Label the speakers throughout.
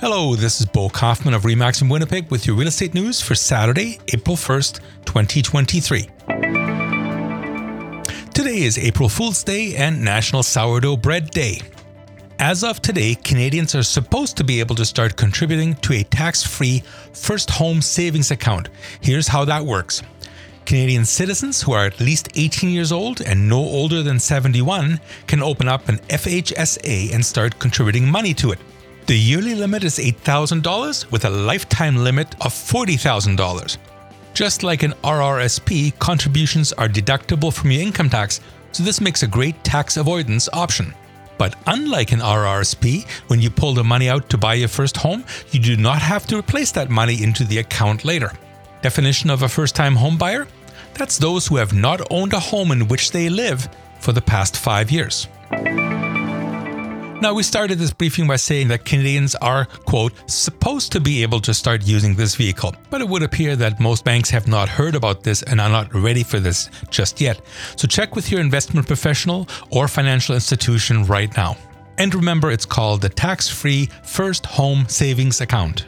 Speaker 1: Hello, this is Bo Kauffmann of Remax in Winnipeg with your real estate news for Saturday, April 1st, 2023. Today is April Fool's Day and National Sourdough Bread Day. As of today, Canadians are supposed to be able to start contributing to a tax free first home savings account. Here's how that works. Canadian citizens who are at least 18 years old and no older than 71 can open up an FHSA and start contributing money to it. The yearly limit is $8,000 with a lifetime limit of $40,000. Just like an RRSP, contributions are deductible from your income tax, so this makes a great tax avoidance option. But unlike an RRSP, when you pull the money out to buy your first home, you do not have to replace that money into the account later. Definition of a first time home buyer? That's those who have not owned a home in which they live for the past five years. Now, we started this briefing by saying that Canadians are, quote, supposed to be able to start using this vehicle, but it would appear that most banks have not heard about this and are not ready for this just yet. So check with your investment professional or financial institution right now. And remember, it's called the tax free First Home Savings Account.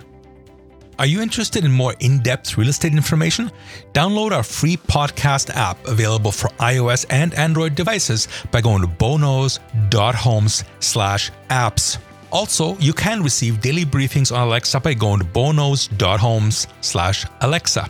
Speaker 1: Are you interested in more in depth real estate information? Download our free podcast app available for iOS and Android devices by going to boknows.homes slash apps. Also, you can receive daily briefings on Alexa by going to boknows.homes slash Alexa.